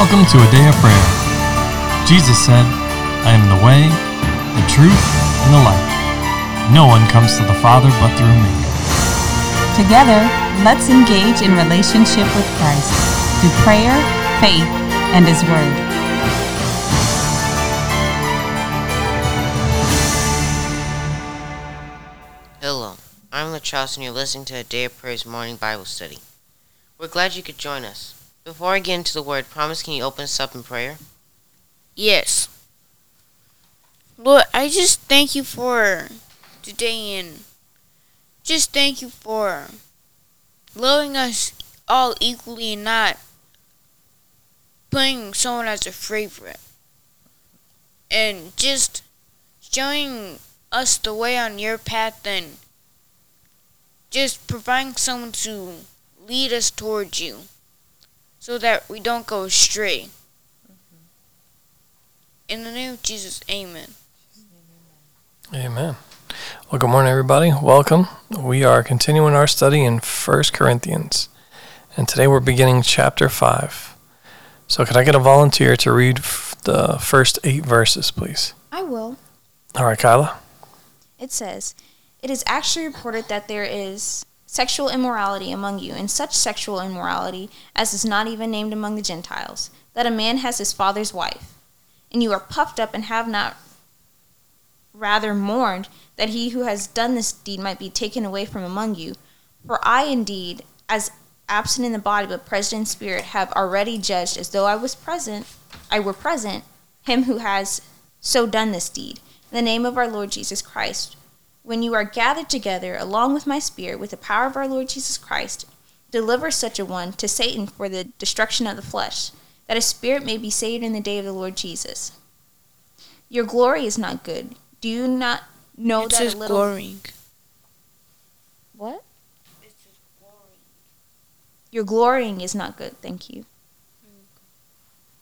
Welcome to a day of prayer. Jesus said, I am the way, the truth, and the life. No one comes to the Father but through me. Together, let's engage in relationship with Christ through prayer, faith, and His Word. Hello, I'm LaCharles and you're listening to a Day of Prayer's morning Bible study. We're glad you could join us. Before I get into the Word, promise can you open us up in prayer? Yes. Lord, I just thank you for today and just thank you for loving us all equally and not putting someone as a favorite. And just showing us the way on your path and just providing someone to lead us towards you so that we don't go astray. In the name of Jesus, amen. Amen. Well, good morning, everybody. Welcome. We are continuing our study in 1 Corinthians, and today we're beginning chapter 5. So, could I get a volunteer to read f- the first eight verses, please? I will. All right, Kyla. It says, It is actually reported that there is sexual immorality among you, and such sexual immorality as is not even named among the Gentiles, that a man has his father's wife. And you are puffed up and have not rather mourned that he who has done this deed might be taken away from among you. For I indeed, as absent in the body but present in spirit, have already judged as though I was present, I were present, him who has so done this deed. In the name of our Lord Jesus Christ, when you are gathered together along with my spirit with the power of our Lord Jesus Christ, deliver such a one to Satan for the destruction of the flesh, that his spirit may be saved in the day of the Lord Jesus. Your glory is not good. Do you not know it that says a little glorying. what? Your glorying is not good, thank you.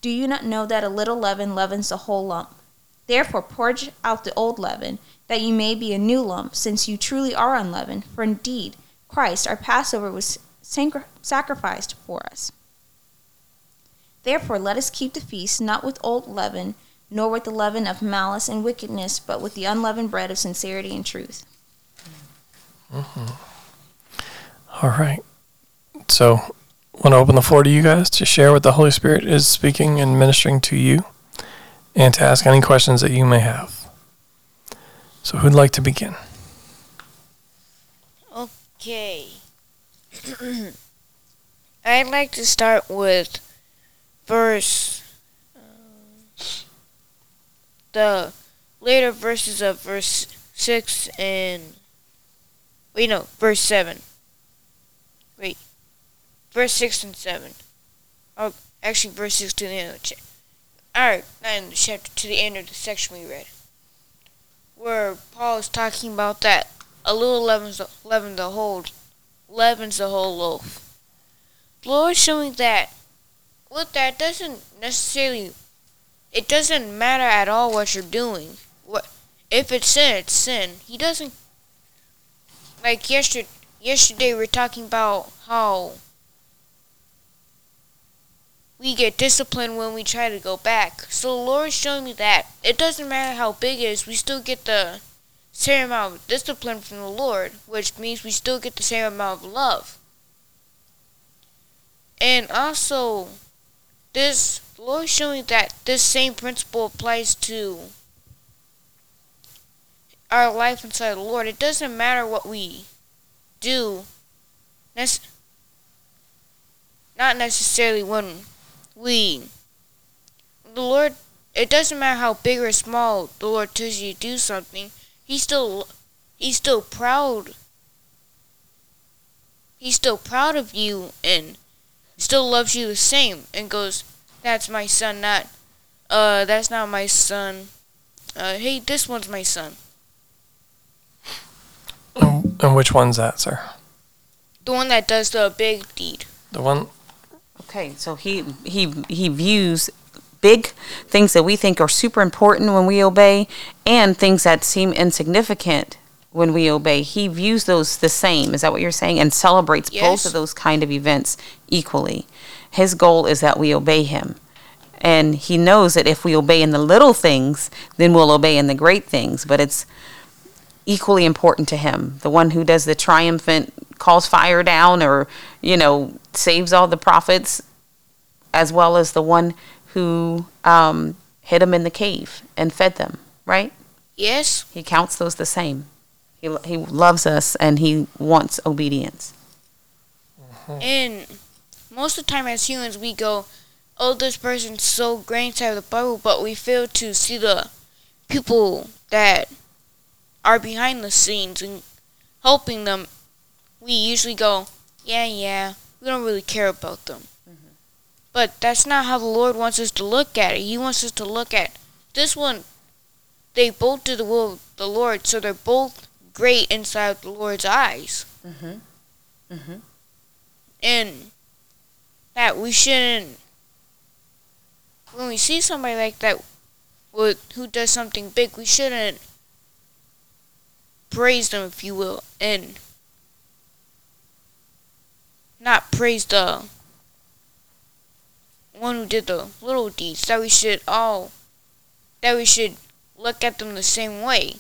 Do you not know that a little leaven leavens the whole lump? Therefore, purge out the old leaven, that you may be a new lump, since you truly are unleavened. For indeed, Christ, our Passover, was sacrificed for us. Therefore, let us keep the feast not with old leaven, nor with the leaven of malice and wickedness, but with the unleavened bread of sincerity and truth. Mm-hmm. All right. So, want to open the floor to you guys to share what the Holy Spirit is speaking and ministering to you, and to ask any questions that you may have. So, who'd like to begin? Okay. I'd like to start with verse. uh, the later verses of verse 6 and. Wait, no, verse 7. Wait. Verse 6 and 7. Oh, actually, verse 6 to the end of the chapter. Alright, not in the chapter, to the end of the section we read. Where Paul is talking about that a little leavens leaven the whole leavens the whole loaf. The Lord showing that with that doesn't necessarily it doesn't matter at all what you're doing. What if it's sin, it's sin. He doesn't like yesterday yesterday we were talking about how we get disciplined when we try to go back. So the Lord showing me that it doesn't matter how big it is, we still get the same amount of discipline from the Lord, which means we still get the same amount of love. And also, this Lord is showing that this same principle applies to our life inside the Lord. It doesn't matter what we do, not necessarily when we, the Lord, it doesn't matter how big or small the Lord tells you to do something. He's still, he's still proud. He's still proud of you and still loves you the same and goes, "That's my son, not, uh, that's not my son. Uh, hey, this one's my son." Um, And which one's that, sir? The one that does the big deed. The one. Okay, so he he he views big things that we think are super important when we obey and things that seem insignificant when we obey. He views those the same. Is that what you're saying? And celebrates both of those kind of events equally. His goal is that we obey him. And he knows that if we obey in the little things, then we'll obey in the great things. But it's equally important to him. The one who does the triumphant, calls fire down, or, you know, saves all the prophets, as well as the one who um, hid them in the cave and fed them, right? Yes. He counts those the same. He, he loves us and he wants obedience. And most of the time, as humans, we go, "Oh, this person's so great inside of the Bible," but we fail to see the people that are behind the scenes and helping them. We usually go, "Yeah, yeah, we don't really care about them." But that's not how the Lord wants us to look at it. He wants us to look at this one. They both do the will of the Lord, so they're both great inside the Lord's eyes. Mhm. Mhm. And that we shouldn't. When we see somebody like that, with who does something big, we shouldn't praise them, if you will, and not praise the one who did the little deeds. That we should all, that we should look at them the same way.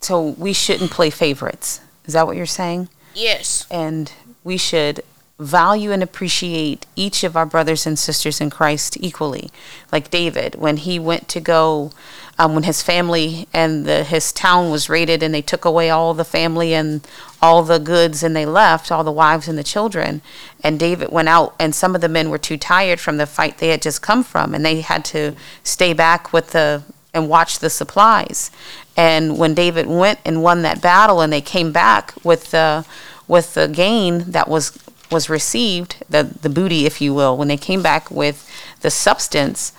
So we shouldn't play favorites. Is that what you're saying? Yes. And we should value and appreciate each of our brothers and sisters in Christ equally. Like David, when he went to go, um, when his family and the, his town was raided and they took away all the family and all the goods and they left, all the wives and the children. And David went out, and some of the men were too tired from the fight they had just come from, and they had to stay back with the and watch the supplies. And when David went and won that battle, and they came back with the with the gain that was was received, the the booty, if you will, when they came back with the substance,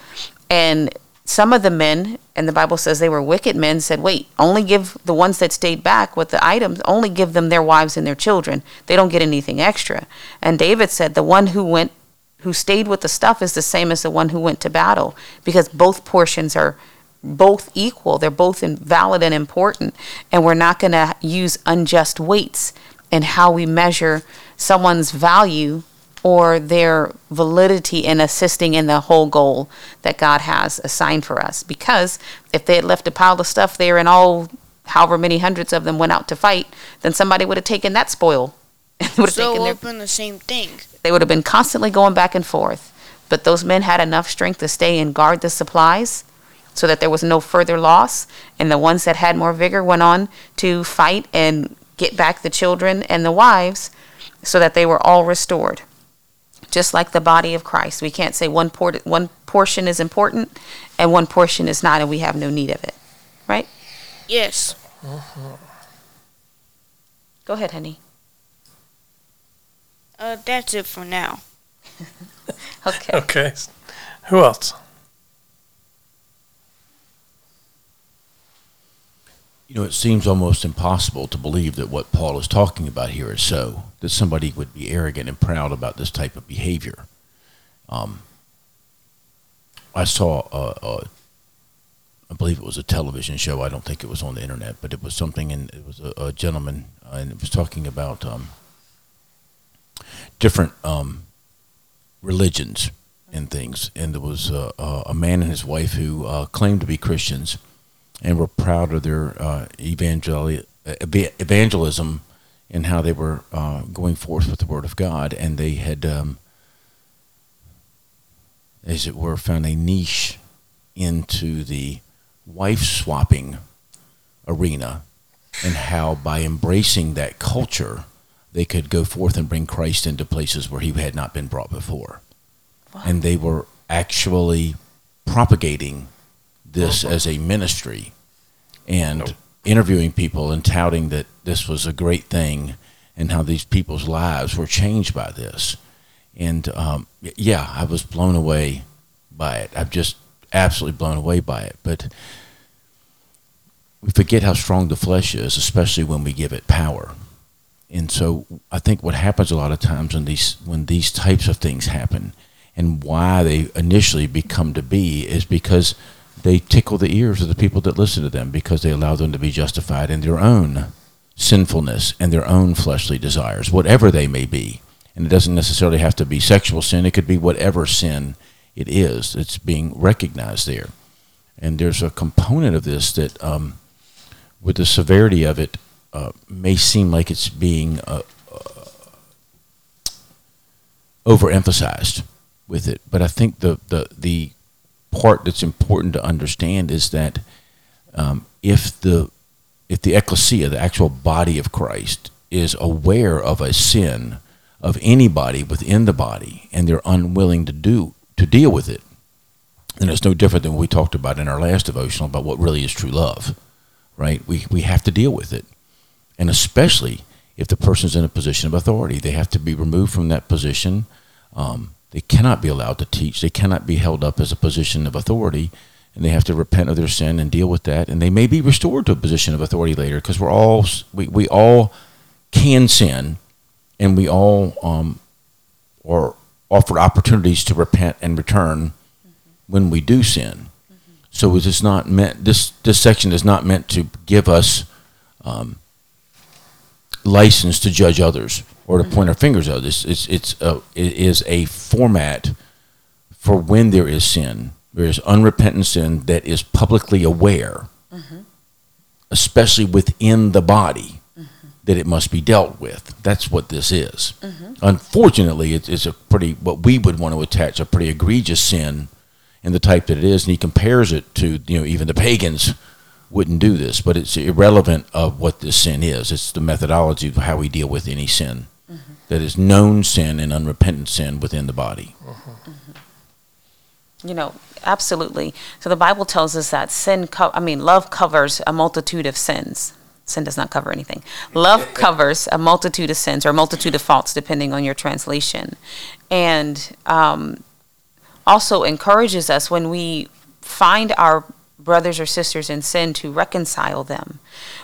and some of the men, and the Bible says they were wicked men, said, "Wait, only give the ones that stayed back with the items, only give them their wives and their children. They don't get anything extra." And David said, "The one who went." Who stayed with the stuff is the same as the one who went to battle because both portions are both equal. They're both valid and important. And we're not going to use unjust weights in how we measure someone's value or their validity in assisting in the whole goal that God has assigned for us. Because if they had left a pile of stuff there and all, however many hundreds of them went out to fight, then somebody would have taken that spoil. and would have So taken their open the same thing. they would have been constantly going back and forth. But those men had enough strength to stay and guard the supplies so that there was no further loss. And the ones that had more vigor went on to fight and get back the children and the wives so that they were all restored. Just like the body of Christ. We can't say one, port- one portion is important and one portion is not, and we have no need of it. Right? Yes. Go ahead, honey. Uh, that's it for now. Okay. Okay. Who else? You know, it seems almost impossible to believe that what Paul is talking about here is so, that somebody would be arrogant and proud about this type of behavior. Um, I saw, a, a, I believe it was a television show. I don't think it was on the internet, but it was something, and it was a, a gentleman, uh, and it was talking about um, different um, religions and things. And there was uh, uh, a man and his wife who uh, claimed to be Christians and were proud of their uh, evangel- evangelism and how they were uh, going forth with the Word of God. And they had, um, as it were, found a niche into the wife swapping arena and how by embracing that culture, they could go forth and bring Christ into places where he had not been brought before. And they were actually propagating this as a ministry and interviewing people and touting that this was a great thing and how these people's lives were changed by this. And um, yeah, I was blown away by it. I'm just absolutely blown away by it. But we forget how strong the flesh is, especially when we give it power. And so I think what happens a lot of times when these when these types of things happen and why they initially become to be is because they tickle the ears of the people that listen to them because they allow them to be justified in their own sinfulness and their own fleshly desires, whatever they may be. And it doesn't necessarily have to be sexual sin, it could be whatever sin it is. It's being recognized there. And there's a component of this that, um, with the severity of it, uh, may seem like it's being uh, uh, overemphasized with it. But I think the, the, the part that's important to understand is that um, if the if the ecclesia, the actual body of Christ, is aware of a sin of anybody within the body and they're unwilling to do to deal with it, then it's no different than what we talked about in our last devotional about what really is true love. Right? We we have to deal with it. And especially if the person's in a position of authority, they have to be removed from that position. Um, they cannot be allowed to teach. They cannot be held up as a position of authority and they have to repent of their sin and deal with that and they may be restored to a position of authority later because we're all we, we all can sin and we all um, are offered opportunities to repent and return mm-hmm. when we do sin mm-hmm. so it is not meant this this section is not meant to give us um, license to judge others or to mm-hmm. point our fingers at others it's it's a, it is a format for when there is sin there is unrepentant sin that is publicly aware, mm-hmm. especially within the body, mm-hmm. that it must be dealt with. That's what this is. Mm-hmm. Unfortunately, it, it's a pretty, what we would want to attach, a pretty egregious sin in the type that it is. And he compares it to, you know, even the pagans wouldn't do this, but it's irrelevant of what this sin is. It's the methodology of how we deal with any sin. That is known sin and unrepentant sin within the body. Mm-hmm. You know, absolutely. So the Bible tells us that sin, co- I mean, love covers a multitude of sins. Sin does not cover anything. Love covers a multitude of sins or a multitude of faults, depending on your translation. And um, also encourages us when we find our brothers or sisters in sin to reconcile them.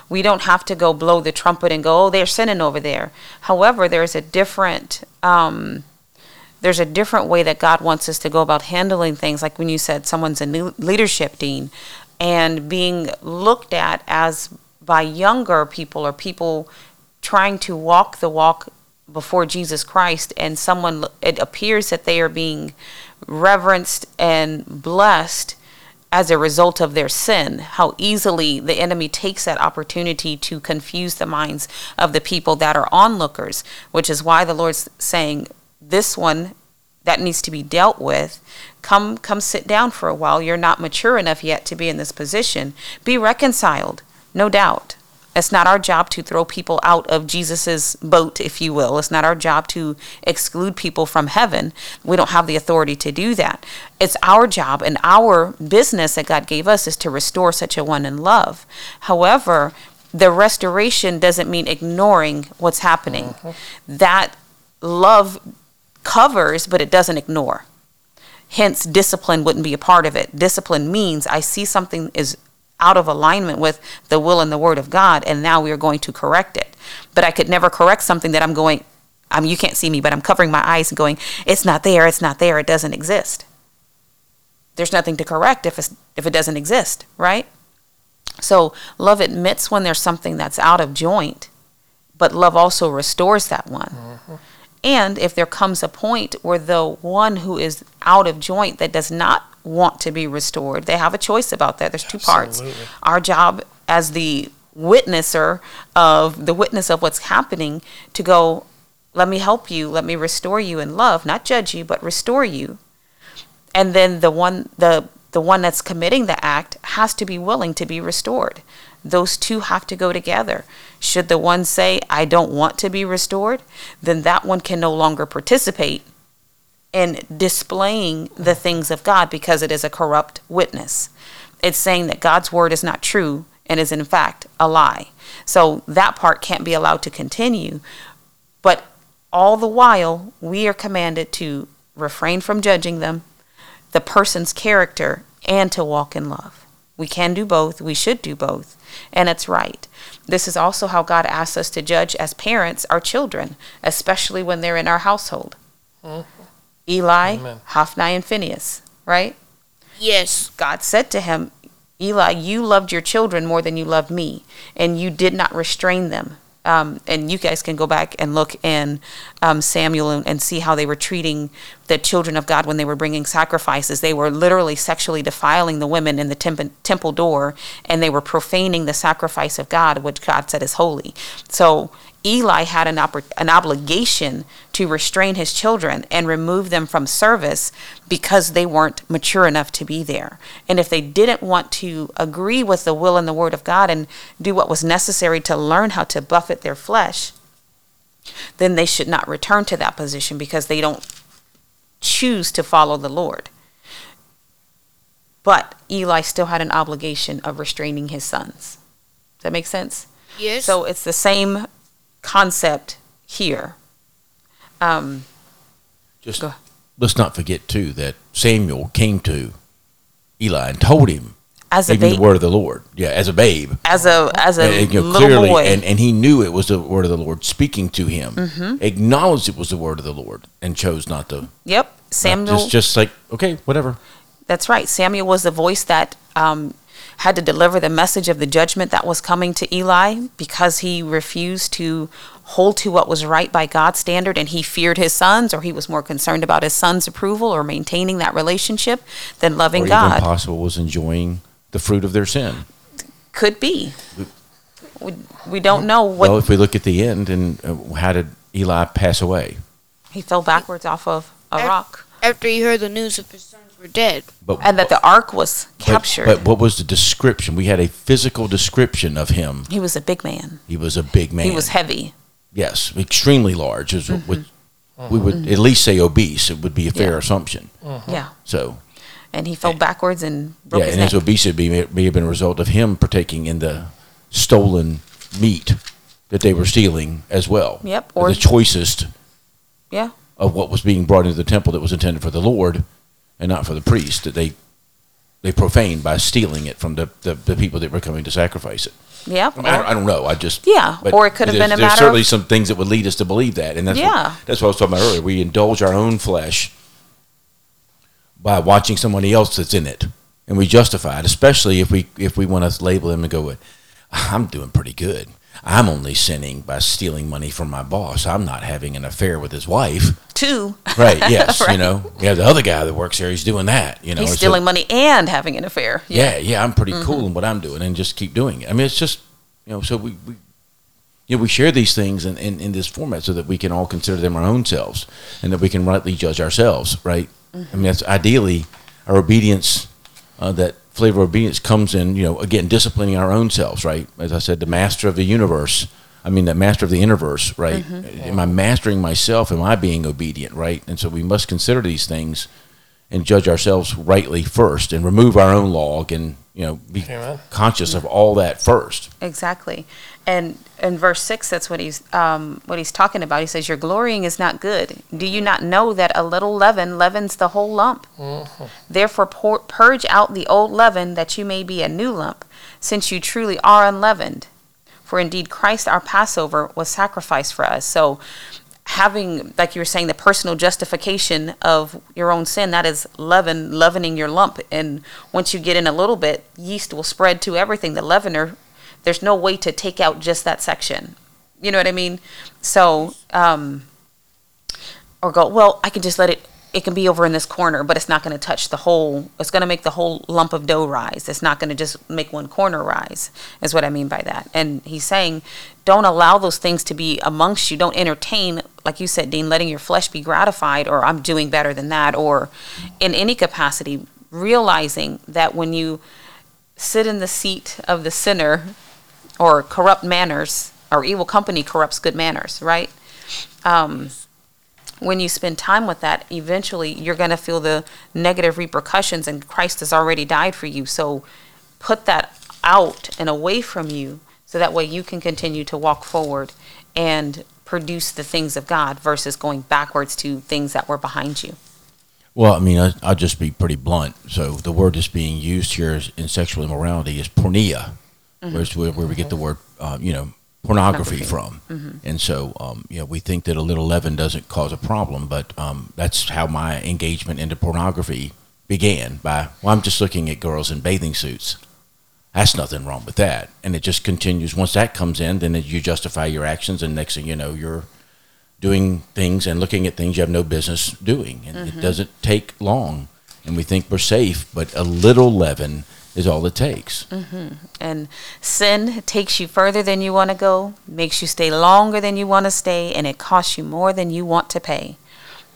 We don't have to go blow the trumpet and go, oh, they're sinning over there. However, there's a different. Um, there's a different way that God wants us to go about handling things. Like when you said someone's a leadership dean and being looked at as by younger people or people trying to walk the walk before Jesus Christ, and someone, it appears that they are being reverenced and blessed as a result of their sin, how easily the enemy takes that opportunity to confuse the minds of the people that are onlookers, which is why the Lord's saying, this one that needs to be dealt with come come sit down for a while. You're not mature enough yet to be in this position. Be reconciled no doubt it's not our job to throw people out of Jesus's boat, if you will. It's not our job to exclude people from heaven. We don't have the authority to do that. It's our job and our business that God gave us is to restore such a one in love. However, the restoration doesn't mean ignoring what's happening. Mm-hmm. That love covers, but it doesn't ignore. Hence, discipline wouldn't be a part of it. Discipline means I see something is out of alignment with the will and the word of God, and now we are going to correct it. But I could never correct something that I'm going, I mean, you can't see me, but I'm covering my eyes and going, it's not there, it's not there, it doesn't exist. There's nothing to correct if, it's, if it doesn't exist, right? So, love admits when there's something that's out of joint, but love also restores that one. Mm-hmm. And if there comes a point where the one who is out of joint that does not want to be restored, they have a choice about that. There's two Absolutely. parts. Our job as the witnesser of the witness of what's happening to go, let me help you, let me restore you in love, not judge you, but restore you. And then the one the the one that's committing the act has to be willing to be restored. Those two have to go together. Should the one say, I don't want to be restored, then that one can no longer participate in displaying the things of God because it is a corrupt witness. It's saying that God's word is not true and is in fact a lie. So that part can't be allowed to continue. But all the while, we are commanded to refrain from judging them, the person's character, and to walk in love. We can do both. We should do both. And it's right. This is also how God asks us to judge as parents our children, especially when they're in our household. Mm-hmm. Eli, Amen. Hophni, and Phinehas, right? Yes. God said to him, Eli, you loved your children more than you loved me, and you did not restrain them. Um, and you guys can go back and look in um, Samuel and, and see how they were treating the children of God when they were bringing sacrifices. They were literally sexually defiling the women in the temp- temple door, and they were profaning the sacrifice of God, which God said is holy. So Eli had an, oppor- an obligation to restrain his children and remove them from service because they weren't mature enough to be there. And if they didn't want to agree with the will and the word of God and do what was necessary to learn how to buffet their flesh, then they should not return to that position because they don't choose to follow the Lord. But Eli still had an obligation of restraining his sons. Does that make sense? Yes. So it's the same concept here. Um, Just Go. let's not forget too that Samuel came to Eli and told him as a babe, the word of the Lord. Yeah, as a babe. as a as a And, you know, little clearly, boy, and, and he knew it was the word of the Lord speaking to him. Mm-hmm. Acknowledged it was the word of the Lord and chose not to. yep, Samuel. just just like okay, whatever. That's right. Samuel was the voice that um, had to deliver the message of the judgment that was coming to Eli because he refused to hold to what was right by God's standard and he feared his sons or he was more concerned about his son's approval or maintaining that relationship than loving or God. even possible was enjoying the fruit of their sin. Could be. We, we don't know what well, if we look at the end and uh, how did Eli pass away? he fell backwards off of a Af- rock After he heard the news that his sons were dead. But and that the ark was captured. But, what was the description? We had a physical description of him. he was a big man. He was a big man. He was heavy. yes, extremely large. Is Mm-hmm. what we would at least say obese. It would be a fair Yeah. assumption. Yeah. So And he fell backwards and broke yeah, his and neck. his obesity may, may have been a result of him partaking in the stolen meat that they were stealing as well. Yep, Or or- the choicest yeah. of what was being brought into the temple that was intended for the Lord and not for the priest that they they profaned by stealing it from the, the, the people that were coming to sacrifice it. Yeah. I, mean, I, don't, I don't know. I just Yeah, or it could have been a There's certainly of- some things that would lead us to believe that, and that's Yeah. what, that's what I was talking about earlier. We indulge our own flesh by watching somebody else that's in it, and we justify it, especially if we if we want to label them and go, "I'm doing pretty good. I'm only sinning by stealing money from my boss. I'm not having an affair with his wife." Two. Right? Yes. You Right. know, yeah. The other guy that works there, he's doing that. You know, He's a- stealing money and having an affair. yeah, yeah, I'm pretty Mm-hmm. cool in what I'm doing, and just keep doing it. I mean, it's just you know, so we, we you know, we share these things in, in, in this format so that we can all consider them our own selves, and that we can rightly judge ourselves. Right? Mm-hmm. I mean, that's ideally our obedience. Uh, that flavor of obedience comes in, you know, again, disciplining our own selves. Right? As I said, the master of the universe. I mean, the master of the universe. Right? Mm-hmm. Am I mastering myself? Am I being obedient? Right? And so we must consider these things and judge ourselves rightly first and remove our own log and you know be Amen. conscious of all that first Exactly. And in verse six, that's what he's um, what he's talking about. He says, "Your glorying is not good. Do you not know that a little leaven leavens the whole lump? Therefore, pour, purge out the old leaven, that you may be a new lump, since you truly are unleavened. For indeed, Christ our Passover was sacrificed for us." So, having, like you were saying, the personal justification of your own sin, that is leaven, leavening your lump. And once you get in a little bit, yeast will spread to everything. The leavener, there's no way to take out just that section. You know what I mean? So, um, or go, well, I can just let it, it can be over in this corner, but it's not going to touch the whole, it's going to make the whole lump of dough rise. It's not going to just make one corner rise, is what I mean by that. And he's saying, don't allow those things to be amongst you. Don't entertain, like you said, Dean, letting your flesh be gratified, or I'm doing better than that, or in any capacity, realizing that when you sit in the seat of the sinner, or corrupt manners, or evil company corrupts good manners, right? Um, when you spend time with that, eventually you're going to feel the negative repercussions, and Christ has already died for you. So put that out and away from you so that way you can continue to walk forward and produce the things of God versus going backwards to things that were behind you. well i mean I, i'll just be pretty blunt so the word that's being used here is, in sexual immorality is porneia where's where, where we get the word uh, you know pornography, Pornography. from and so um, you know we think that a little leaven doesn't cause a problem but um, that's how my engagement into pornography began by well i'm just looking at girls in bathing suits That's nothing wrong with that. And it just continues. Once that comes in, then you justify your actions, and next thing you know, you're doing things and looking at things you have no business doing. And Mm-hmm. it doesn't take long. And we think we're safe, but a little leaven is all it takes. And sin takes you further than you want to go, makes you stay longer than you want to stay, and it costs you more than you want to pay.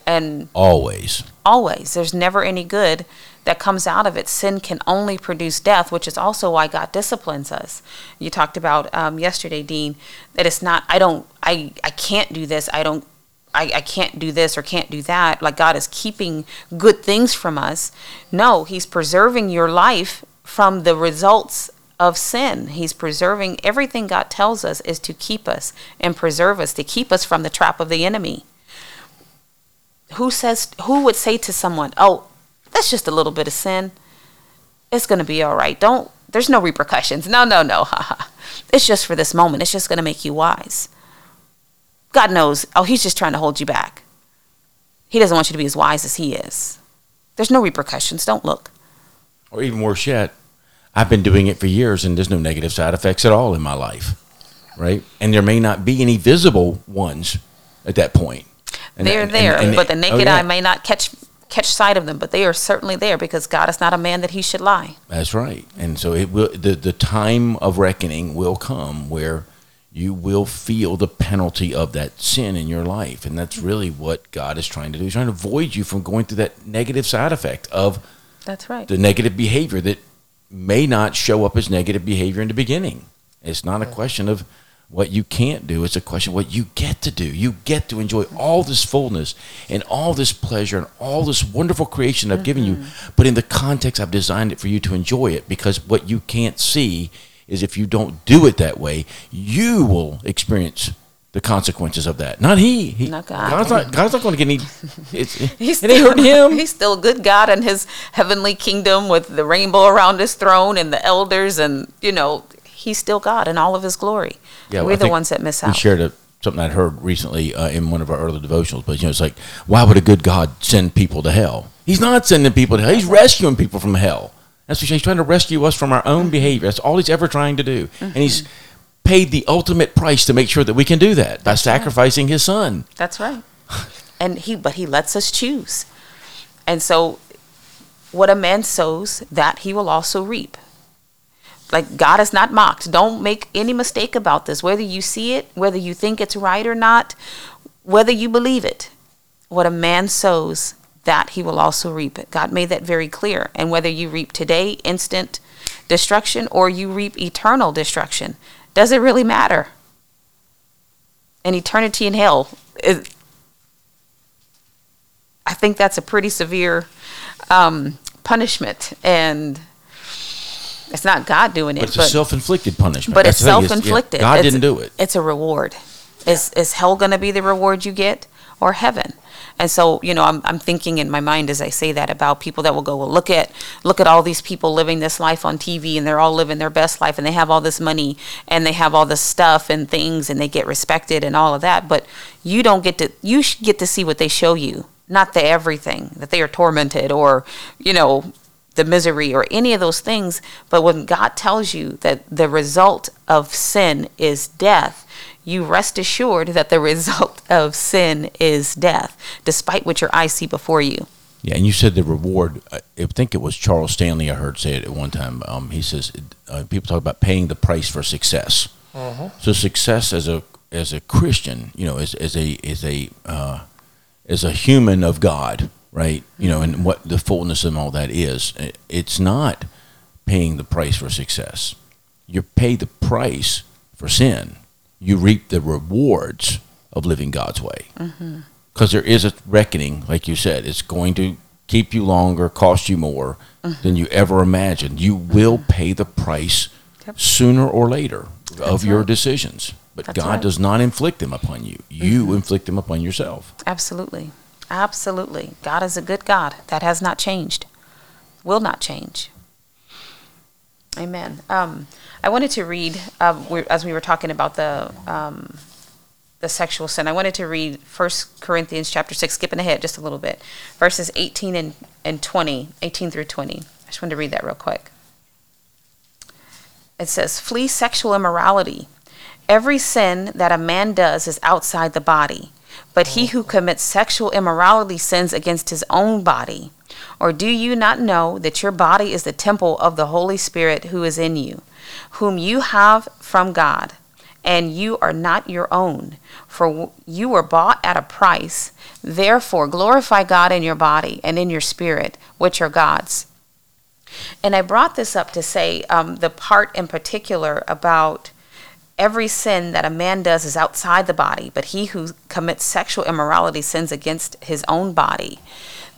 And Always. always, there's never any good that comes out of it. Sin can only produce death, which is also why God disciplines us. You talked about um, yesterday, Dean, that it's not, I don't, I, I can't do this. I don't, I, I can't do this or can't do that. Like God is keeping good things from us. No, He's preserving your life from the results of sin. He's preserving everything God tells us is to keep us and preserve us, to keep us from the trap of the enemy. Who says who would say to someone, "Oh, that's just a little bit of sin. It's going to be all right. Don't there's no repercussions. No, no, no. haha. it's just for this moment. It's just going to make you wise." God knows, oh, he's just trying to hold you back. He doesn't want you to be as wise as he is. There's no repercussions. Don't look. Or even worse yet, I've been doing it for years and there's no negative side effects at all in my life. Right? And there may not be any visible ones at that point. And- They're and- there, and- but the oh, naked yeah. eye may not catch catch sight of them, but they are certainly there because God is not a man that he should lie. That's right. And so it will the, the time of reckoning will come where you will feel the penalty of that sin in your life. And that's really what God is trying to do. He's trying to avoid you from going through that negative side effect of That's right. the negative behavior that may not show up as negative behavior in the beginning. It's not a question of what you can't do, it's a question of what you get to do. You get to enjoy all this fullness and all this pleasure and all this wonderful creation I've given you, mm-hmm. but in the context I've designed it for you to enjoy it because what you can't see is if you don't do it that way, you will experience the consequences of that. Not he. he Not God. God's not, God's not going to get any. It's, He's it ain't hurting him. He's still a good God in his heavenly kingdom with the rainbow around his throne and the elders, and you know, he's still God in all of his glory. Yeah, We're the ones that miss out. We shared a, something I'd heard recently uh, in one of our early devotionals, but you know, it's like, why would a good God send people to hell? He's not sending people to hell. He's rescuing people from hell. That's what he's trying to rescue us from our Mm-hmm. own behavior. That's all he's ever trying to do, and he's paid the ultimate price to make sure that we can do that by sacrificing his son. That's right. And he, but he lets us choose. And so, what a man sows, that he will also reap. Like God is not mocked. Don't make any mistake about this. Whether you see it, whether you think it's right or not, whether you believe it, what a man sows, that he will also reap. God made that very clear. And whether you reap today instant destruction or you reap eternal destruction, does it really matter? An eternity in hell is, I think that's a pretty severe um, punishment, and it's not God doing it, But it's a self-inflicted punishment. but That's it's thing, yeah, self-inflicted. God It's- didn't do it. It's a reward. Is is hell going to be the reward you get, or heaven? And so, you know, I'm I'm thinking in my mind as I say that about people that will go, well, look at look at all these people living this life on TV, and they're all living their best life, and they have all this money, and they have all this stuff and things, and they get respected and all of that. But you don't get to you get to see what they show you, not the everything that they are tormented or, you know, the misery or any of those things. But when God tells you that the result of sin is death, you rest assured that the result of sin is death, despite what your eyes see before you. Yeah, and you said the reward. I I think it was Charles Stanley. I heard say it at one time. Um, he says uh, people talk about paying the price for success. So success as a as a Christian, you know, as as a as a uh, as a human of God, right? You know, and what the fullness and all that is. It's not paying the price for success. You pay the price for sin. You reap the rewards of living God's way because there is a reckoning, like you said, it's going to keep you longer, cost you more than you ever imagined. You will mm-hmm. pay the price Yep. sooner or later of your right. decisions. But That's God right. does not inflict them upon you. You mm-hmm. inflict them upon yourself. Absolutely. Absolutely. God is a good God. That has not changed, will not change. Amen. Um, I wanted to read, we as we were talking about the, um, the sexual sin, I wanted to read 1 Corinthians chapter 6, skipping ahead just a little bit, verses 18 and, and 20, 18 through 20. I just wanted to read that real quick. it says, Flee sexual immorality. Every sin that a man does is outside the body, but he who commits sexual immorality sins against his own body. Or do you not know that your body is the temple of the Holy Spirit who is in you, whom you have from God, and you are not your own? For you were bought at a price. Therefore, glorify God in your body and in your spirit, which are God's. And I brought this up to say um, the part in particular about every sin that a man does is outside the body, but he who commits sexual immorality sins against his own body.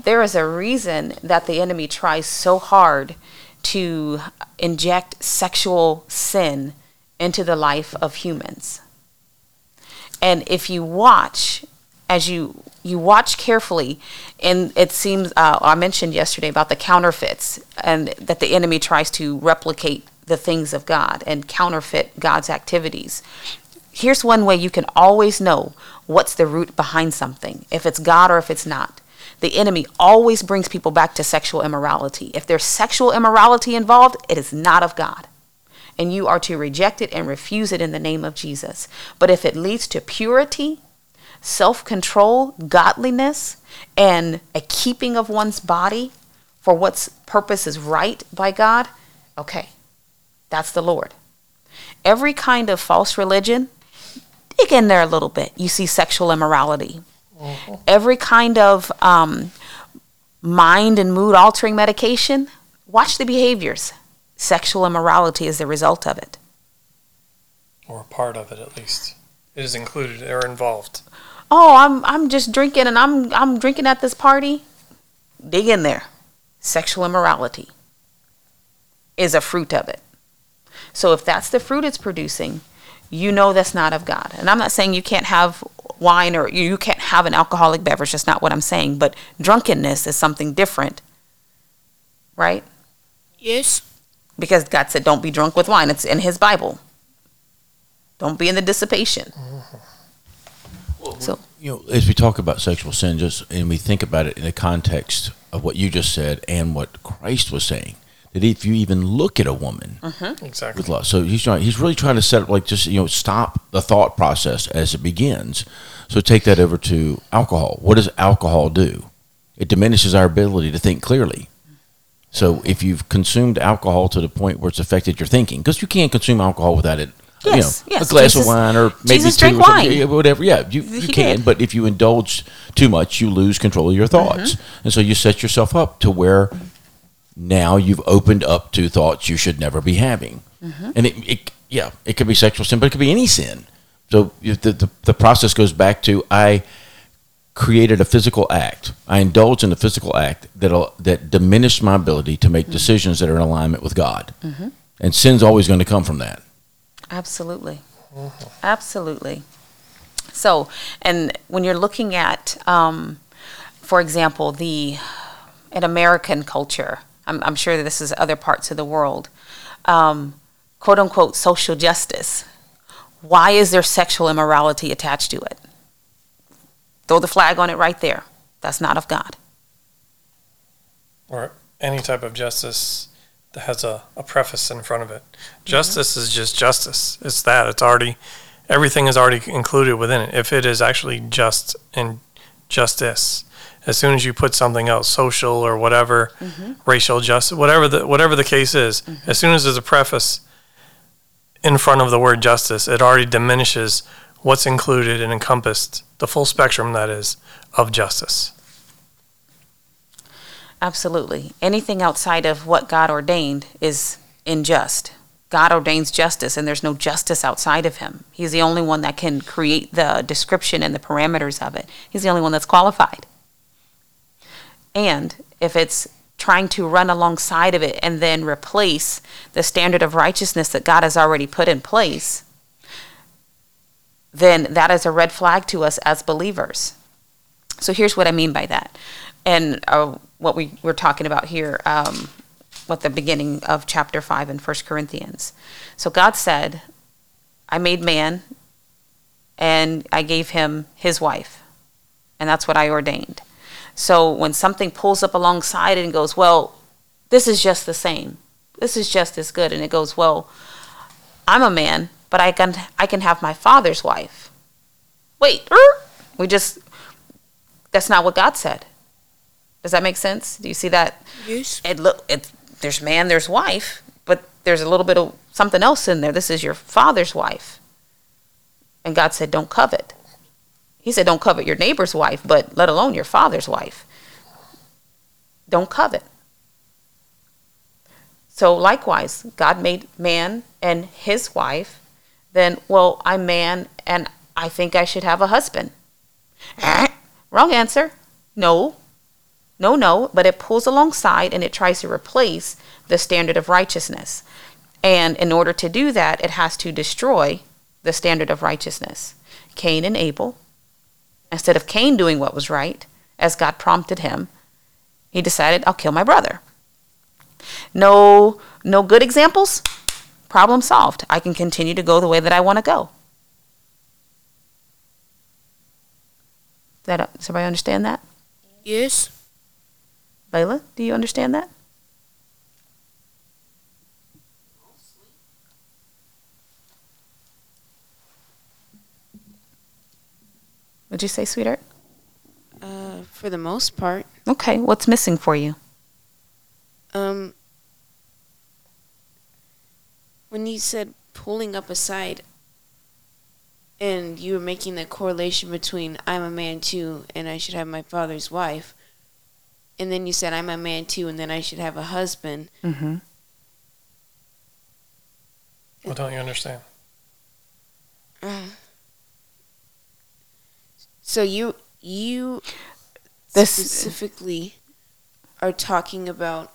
There is a reason that the enemy tries so hard to inject sexual sin into the life of humans. And if you watch, as you you watch carefully, and it seems uh, I mentioned yesterday about the counterfeits, and that the enemy tries to replicate the things of God and counterfeit God's activities. Here's one way you can always know what's the root behind something, if it's God or if it's not. The enemy always brings people back to sexual immorality. If there's sexual immorality involved, it is not of God. And you are to reject it and refuse it in the name of Jesus. But if it leads to purity, self control, godliness, and a keeping of one's body for what's purpose is right by God, okay, that's the Lord. Every kind of false religion, dig in there a little bit. You see sexual immorality. Every kind of um, mind and mood altering medication, watch the behaviors. Sexual immorality is the result of it. Or a part of it, at least. It is included or involved. oh, I'm I'm just drinking and I'm I'm drinking at this party. Dig in there. Sexual immorality is a fruit of it. So if that's the fruit it's producing, you know that's not of God. And I'm not saying you can't have wine or you can't have an alcoholic beverage. That's not what I'm saying. But drunkenness is something different, right? Yes. Because God said, "Don't be drunk with wine." It's in His Bible. Don't be in the dissipation. So You know, as we talk about sexual sin, just and we think about it in the context of what you just said and what Christ was saying, that if you even look at a woman Exactly. with lust, so he's trying, he's really trying to set up like just you know stop the thought process as it begins. So take that over to alcohol. What does alcohol do? It diminishes our ability to think clearly. So if you've consumed alcohol to the point where it's affected your thinking, because you can't consume alcohol without it, Yes, you know, yes. a glass Jesus- of wine or maybe Jesus two drank or wine. whatever. Yeah, you, you can, did. but if you indulge too much, you lose control of your thoughts, Mm-hmm. and so you set yourself up to where now you've opened up to thoughts you should never be having, Mm-hmm. and it, it yeah, it could be sexual sin, but it could be any sin. So the, the the process goes back to I created a physical act. I indulged in a physical act that that diminished my ability to Mm-hmm. make decisions that are in alignment with God, and sin's always going to come from that. Absolutely. Absolutely. So, and when you're looking at, um, for example, the in American culture, I'm, I'm sure that this is other parts of the world, um, quote unquote social justice. Why is there sexual immorality attached to it? Throw the flag on it right there. That's not of God. Or any type of justice that has a, a preface in front of it. Justice is just justice. It's that. It's already, everything is already included within it. If it is actually just and justice, as soon as you put something else, social or whatever, mm-hmm. racial justice, whatever the whatever the case is, mm-hmm. as soon as there's a preface in front of the word justice, it already diminishes what's included and encompassed, the full spectrum that is, of justice. Absolutely. Anything outside of what God ordained is unjust. God ordains justice, and there's no justice outside of Him. He's the only one that can create the description and the parameters of it. He's the only one that's qualified. And if it's trying to run alongside of it and then replace the standard of righteousness that God has already put in place, then that is a red flag to us as believers. So here's what I mean by that. And uh, what we were talking about here, um, the beginning of chapter 5 in 1 Corinthians. So God said, I made man and I gave him his wife. And that's what I ordained. So when something pulls up alongside it and goes, well, this is just the same, this is just as good, and it goes, well, I'm a man, but I can I can have my father's wife. Wait, er, we just that's not what God said. Does that make sense? Do you see that? Yes. It look it there's man, there's wife, but there's a little bit of something else in there. This is your father's wife. And God said, Don't covet. He said, Don't covet your neighbor's wife, but let alone your father's wife. Don't covet. So, likewise, God made man and his wife. Then, well, I'm man and I think I should have a husband. Wrong answer. No. No, no. But it pulls alongside and it tries to replace the standard of righteousness. And in order to do that, it has to destroy the standard of righteousness. Cain and Abel, instead of Cain doing what was right, as God prompted him, he decided, I'll kill my brother. No, no good examples. Problem solved. I can continue to go the way that I want to go. That, does everybody understand that? Yes. Layla, do you understand that? What'd you say, sweetheart? Uh, for the most part. Okay, what's missing for you? Um, when you said pulling up aside, and you were making the correlation between I'm a man too, and I should have my father's wife, and then you said I'm a man too, and then I should have a husband. Mm-hmm. Well, don't you understand? So you you This- specifically are talking about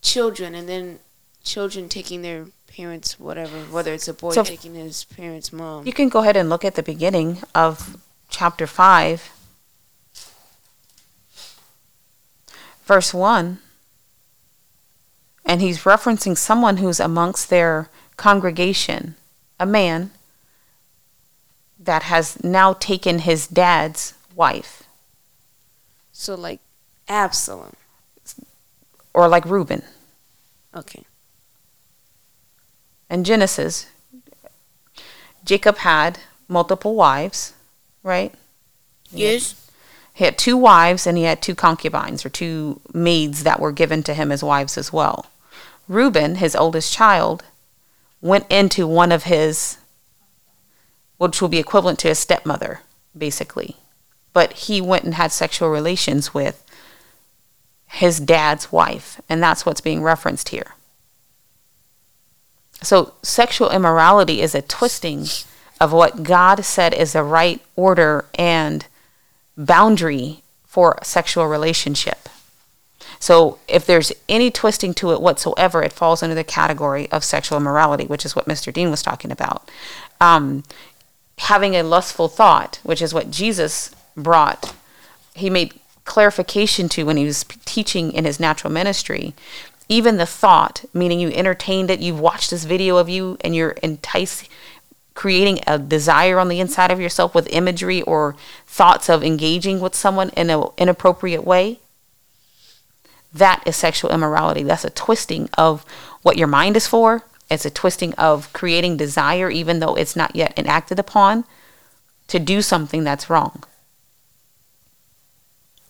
children, and then children taking their parents, whatever, whether it's a boy So- taking his parents' mom. You can go ahead and look at the beginning of chapter 5, verse 1. And he's referencing someone who's amongst their congregation, a man that has now taken his dad's wife, So like Absalom. or like Reuben. Okay. In Genesis, Jacob had multiple wives, right? Yes. He had two wives and he had two concubines or two maids that were given to him as wives as well. Reuben, his oldest child, went into one of his, which will be equivalent to his stepmother, basically. But he went and had sexual relations with his dad's wife, and that's what's being referenced here. So, sexual immorality is a twisting of what God said is the right order and boundary for sexual relationship. So, if there's any twisting to it whatsoever, it falls under the category of sexual immorality, which is what Mr. Dean was talking about. Um, having a lustful thought, which is what Jesus brought, he made clarification to when he was teaching in his natural ministry. Even the thought, meaning you entertained it, you've watched this video of you and you're enticed, creating a desire on the inside of yourself with imagery or thoughts of engaging with someone in an inappropriate way. That is sexual immorality. That's a twisting of what your mind is for. It's a twisting of creating desire, even though it's not yet enacted upon, to do something that's wrong.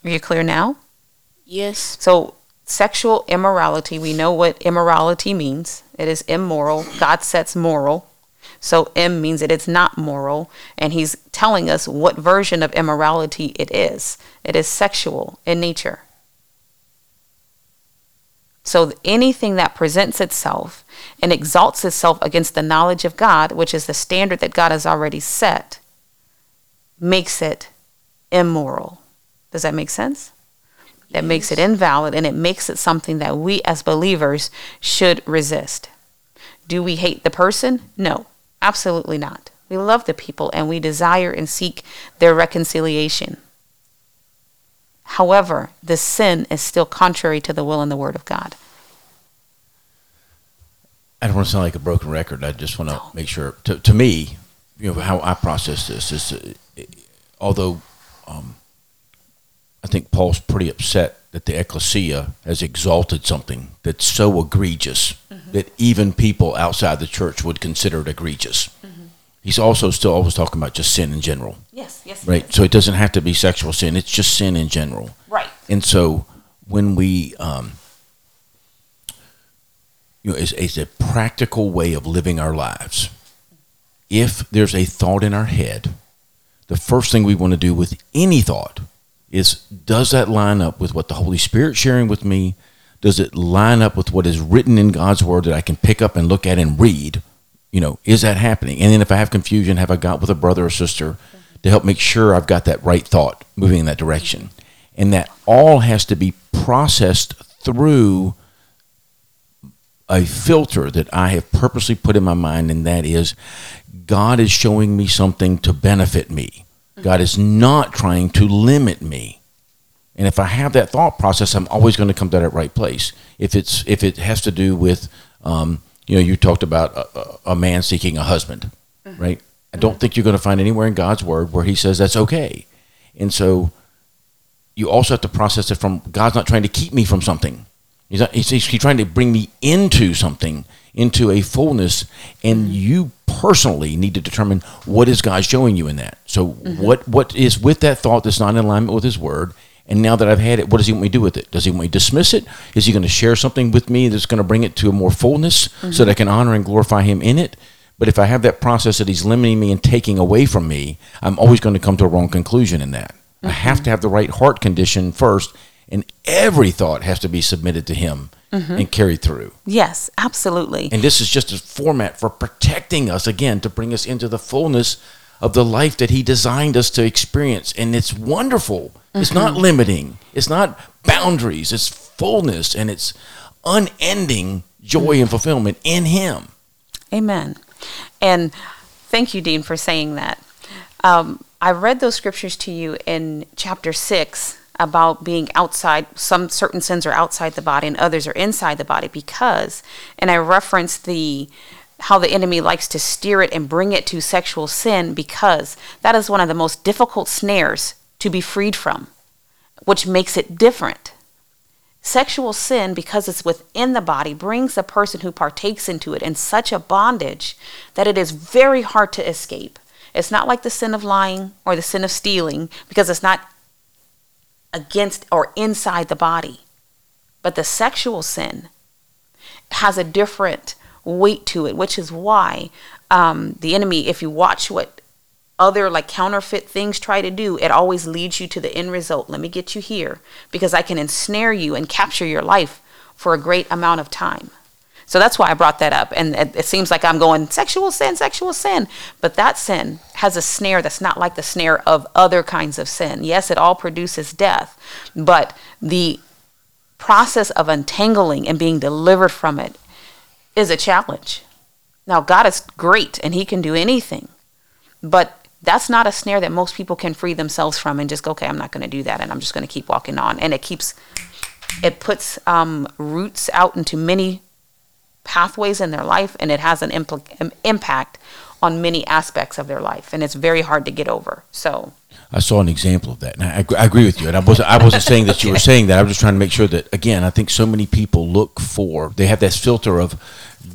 Are you clear now? Yes. So, sexual immorality, we know what immorality means. It is immoral. God sets moral. So, M means that it's not moral. And He's telling us what version of immorality it is. It is sexual in nature. So, anything that presents itself and exalts itself against the knowledge of God, which is the standard that God has already set, makes it immoral. Does that make sense? That makes it invalid and it makes it something that we as believers should resist. Do we hate the person? No, absolutely not. We love the people and we desire and seek their reconciliation. However, the sin is still contrary to the will and the word of God. I don't want to sound like a broken record. I just want to make sure. To, to me, you know, how I process this is, uh, although um, I think Paul's pretty upset that the ecclesia has exalted something that's so egregious that even people outside the church would consider it egregious. He's also still always talking about just sin in general, Yes, yes. right? So it doesn't have to be sexual sin; it's just sin in general. Right. And so when we, um, you know, it's, it's a practical way of living our lives. If there's a thought in our head, the first thing we want to do with any thought is does that line up with what the Holy Spirit sharing with me? Does it line up with what is written in God's word that I can pick up and look at and read? You know, is that happening? And then if I have confusion, have I got with a brother or sister to help make sure I've got that right thought moving in that direction? And that all has to be processed through a filter that I have purposely put in my mind, and that is God is showing me something to benefit me. God is not trying to limit me. And if I have that thought process, I'm always going to come to that right place. If it's if it has to do with, um, you know, you talked about a, a- man seeking a husband, uh-huh. right? I don't uh-huh. think you're going to find anywhere in God's word where He says that's okay. And so, you also have to process it from God's not trying to keep me from something. He's, not, he's, he's trying to bring me into something, into a fullness, and mm-hmm. you personally need to determine what is God showing you in that. So mm-hmm. what what is with that thought that's not in alignment with His Word, and now that I've had it, what does He want me to do with it? Does He want me to dismiss it? Is He going to share something with me that's going to bring it to a more fullness, so that I can honor and glorify Him in it? But if I have that process that He's limiting me and taking away from me, I'm always going to come to a wrong conclusion in that. I have to have the right heart condition first, and every thought has to be submitted to Him and carried through. Yes, absolutely. And this is just a format for protecting us again to bring us into the fullness of the life that He designed us to experience. And it's wonderful. It's not limiting, it's not boundaries, it's fullness and it's unending joy and fulfillment in Him. Amen. And thank you, Dean, for saying that. Um, I read those scriptures to you in chapter six about being outside. Some certain sins are outside the body, and others are inside the body. Because, and I referenced the how the enemy likes to steer it and bring it to sexual sin because that is one of the most difficult snares to be freed from, which makes it different. Sexual sin, because it's within the body, brings the person who partakes into it in such a bondage that it is very hard to escape. It's not like the sin of lying or the sin of stealing because it's not against or inside the body. But the sexual sin has a different weight to it, which is why um, the enemy, if you watch what other like counterfeit things try to do, it always leads you to the end result. Let me get you here because I can ensnare you and capture your life for a great amount of time. So that's why I brought that up. And it, it seems like I'm going sexual sin, sexual sin. But that sin has a snare that's not like the snare of other kinds of sin. Yes, it all produces death, but the process of untangling and being delivered from it is a challenge. Now, God is great and He can do anything, but that's not a snare that most people can free themselves from and just go, okay, I'm not going to do that and I'm just going to keep walking on. And it keeps, it puts um, roots out into many pathways in their life and it has an impl- im- impact on many aspects of their life and it's very hard to get over. So, I saw an example of that, and I, I agree with you. And I wasn't, I wasn't saying that you were saying that. I was just trying to make sure that, again, I think so many people look for, they have this filter of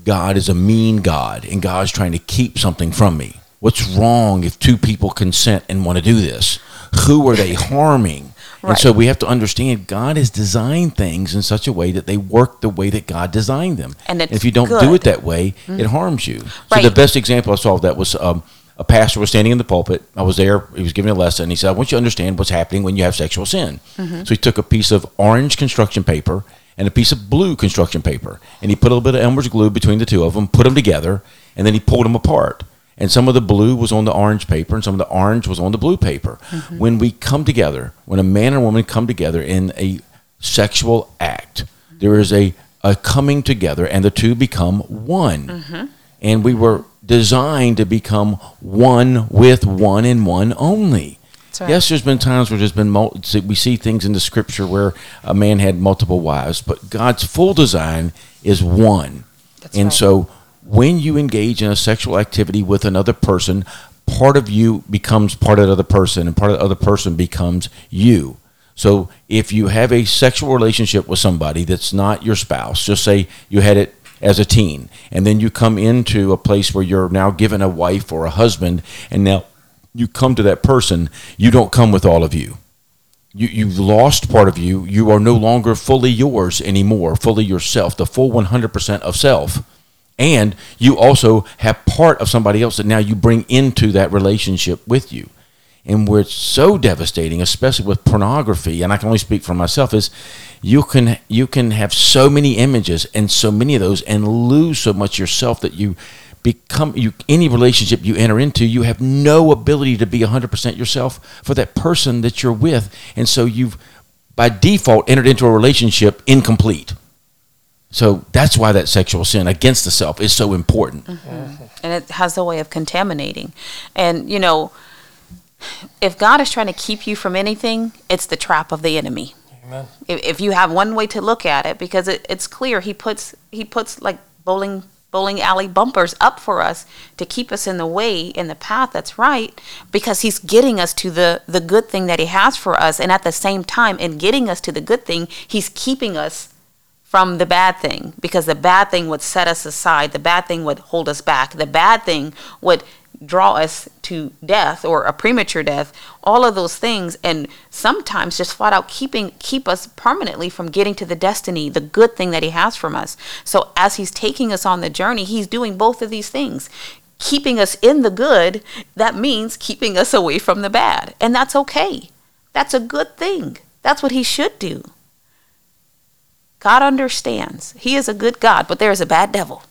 God is a mean God, and God's trying to keep something from me. What's wrong if two people consent and want to do this? Who are they harming? And so we have to understand God has designed things in such a way that they work the way that God designed them. And it's if you don't do it that way, it harms you. So Right. the best example I saw of that was um, a pastor was standing in the pulpit. I was there. He was giving a lesson. He said, "I want you to understand what's happening when you have sexual sin." Mm-hmm. So he took a piece of orange construction paper and a piece of blue construction paper, and he put a little bit of Elmer's glue between the two of them, put them together, and then he pulled them apart. And some of the blue was on the orange paper, and some of the orange was on the blue paper. Mm-hmm. When we come together, when a man and woman come together in a sexual act, there is a, a coming together, and the two become one. Mm-hmm. And we were designed to become one with one and one only. right. Yes, there's been times where there's been mul- we see things in the scripture where a man had multiple wives, but God's full design is one. That's and right. so when you engage in a sexual activity with another person, part of you becomes part of the other person, and part of the other person becomes you. So if you have a sexual relationship with somebody that's not your spouse, just say you had it as a teen, and then you come into a place where you're now given a wife or a husband, and now you come to that person, you don't come with all of you. You, you've lost part of you. You are no longer fully yours anymore, fully yourself, the full 100% of self. And you also have part of somebody else that now you bring into that relationship with you and where it's so devastating, especially with pornography, and I can only speak for myself, is you can you can have so many images and so many of those and lose so much yourself that you become you any relationship you enter into, you have no ability to be 100% yourself for that person that you're with, and so you've by default entered into a relationship incomplete. So that's why that sexual sin against the self is so important. Mm-hmm. And it has a way of contaminating. And, you know, if God is trying to keep you from anything, it's the trap of the enemy. Amen. If, if you have one way to look at it, because it, it's clear he puts he puts like bowling bowling alley bumpers up for us to keep us in the way in the path that's right because he's getting us to the the good thing that he has for us and at the same time in getting us to the good thing he's keeping us from the bad thing because the bad thing would set us aside the bad thing would hold us back the bad thing would draw us to death or a premature death all of those things and sometimes just flat out keeping keep us permanently from getting to the destiny the good thing that he has from us. So as he's taking us on the journey he's doing both of these things. Keeping us in the good that means keeping us away from the bad and that's okay. That's a good thing. That's what he should do. God understands. He is a good god but there is a bad devil.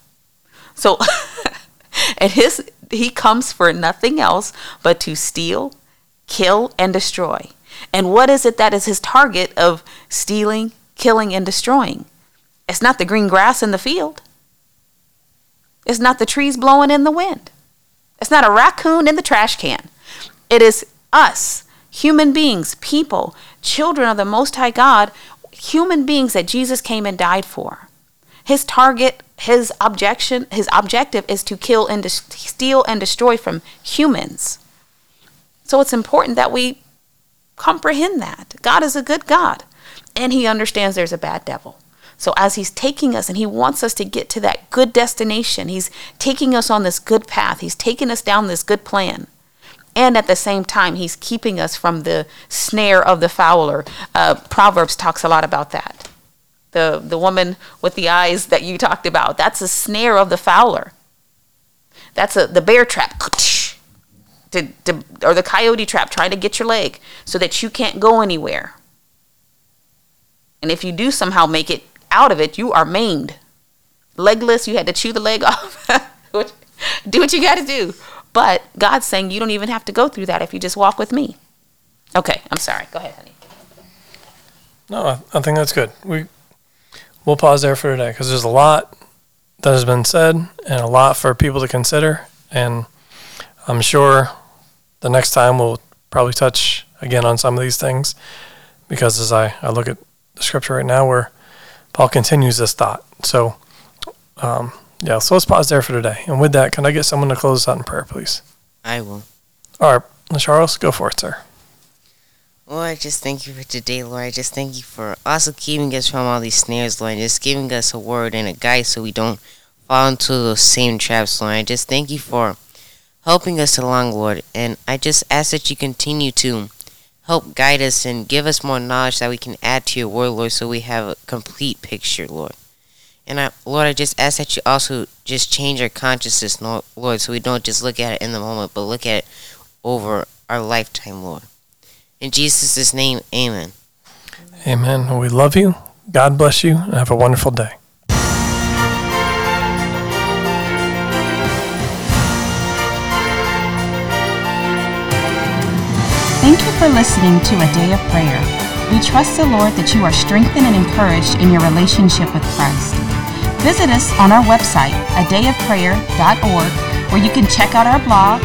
So and his he comes for nothing else but to steal, kill, and destroy. And what is it that is his target of stealing, killing, and destroying? It's not the green grass in the field. It's not the trees blowing in the wind. It's not a raccoon in the trash can. It is us, human beings, people, children of the Most High God, human beings that Jesus came and died for. His target, his objection, his objective is to kill and dis- steal and destroy from humans. So it's important that we comprehend that. God is a good God, and he understands there's a bad devil. So as he's taking us and he wants us to get to that good destination, he's taking us on this good path. He's taking us down this good plan. And at the same time, he's keeping us from the snare of the fowler. Uh, Proverbs talks a lot about that the the woman with the eyes that you talked about. That's a snare of the fowler. That's a the bear trap. To, to, or the coyote trap trying to get your leg so that you can't go anywhere. And if you do somehow make it out of it, you are maimed. Legless, you had to chew the leg off. do what you got to do. But God's saying you don't even have to go through that if you just walk with me. Okay, I'm sorry. Go ahead, honey. No, I, think that's good. We we'll pause there for today because there's a lot that has been said and a lot for people to consider. And I'm sure the next time we'll probably touch again on some of these things because as I, I look at the scripture right now where Paul continues this thought. So, um, yeah, so let's pause there for today. And with that, can I get someone to close us out in prayer, please? I will. All right, Charles, go for it, sir. Lord, I just thank you for today, Lord. I just thank you for also keeping us from all these snares, Lord, just giving us a word and a guide so we don't fall into those same traps, Lord. I just thank you for helping us along, Lord. And I just ask that you continue to help guide us and give us more knowledge that we can add to your word, Lord, so we have a complete picture, Lord. And I, Lord, I just ask that you also just change our consciousness, Lord, so we don't just look at it in the moment, but look at it over our lifetime, Lord. In Jesus' name, amen. Amen. We love you. God bless you, and have a wonderful day. Thank you for listening to A Day of Prayer. We trust the Lord that you are strengthened and encouraged in your relationship with Christ. Visit us on our website, adayofprayer.org, where you can check out our blog,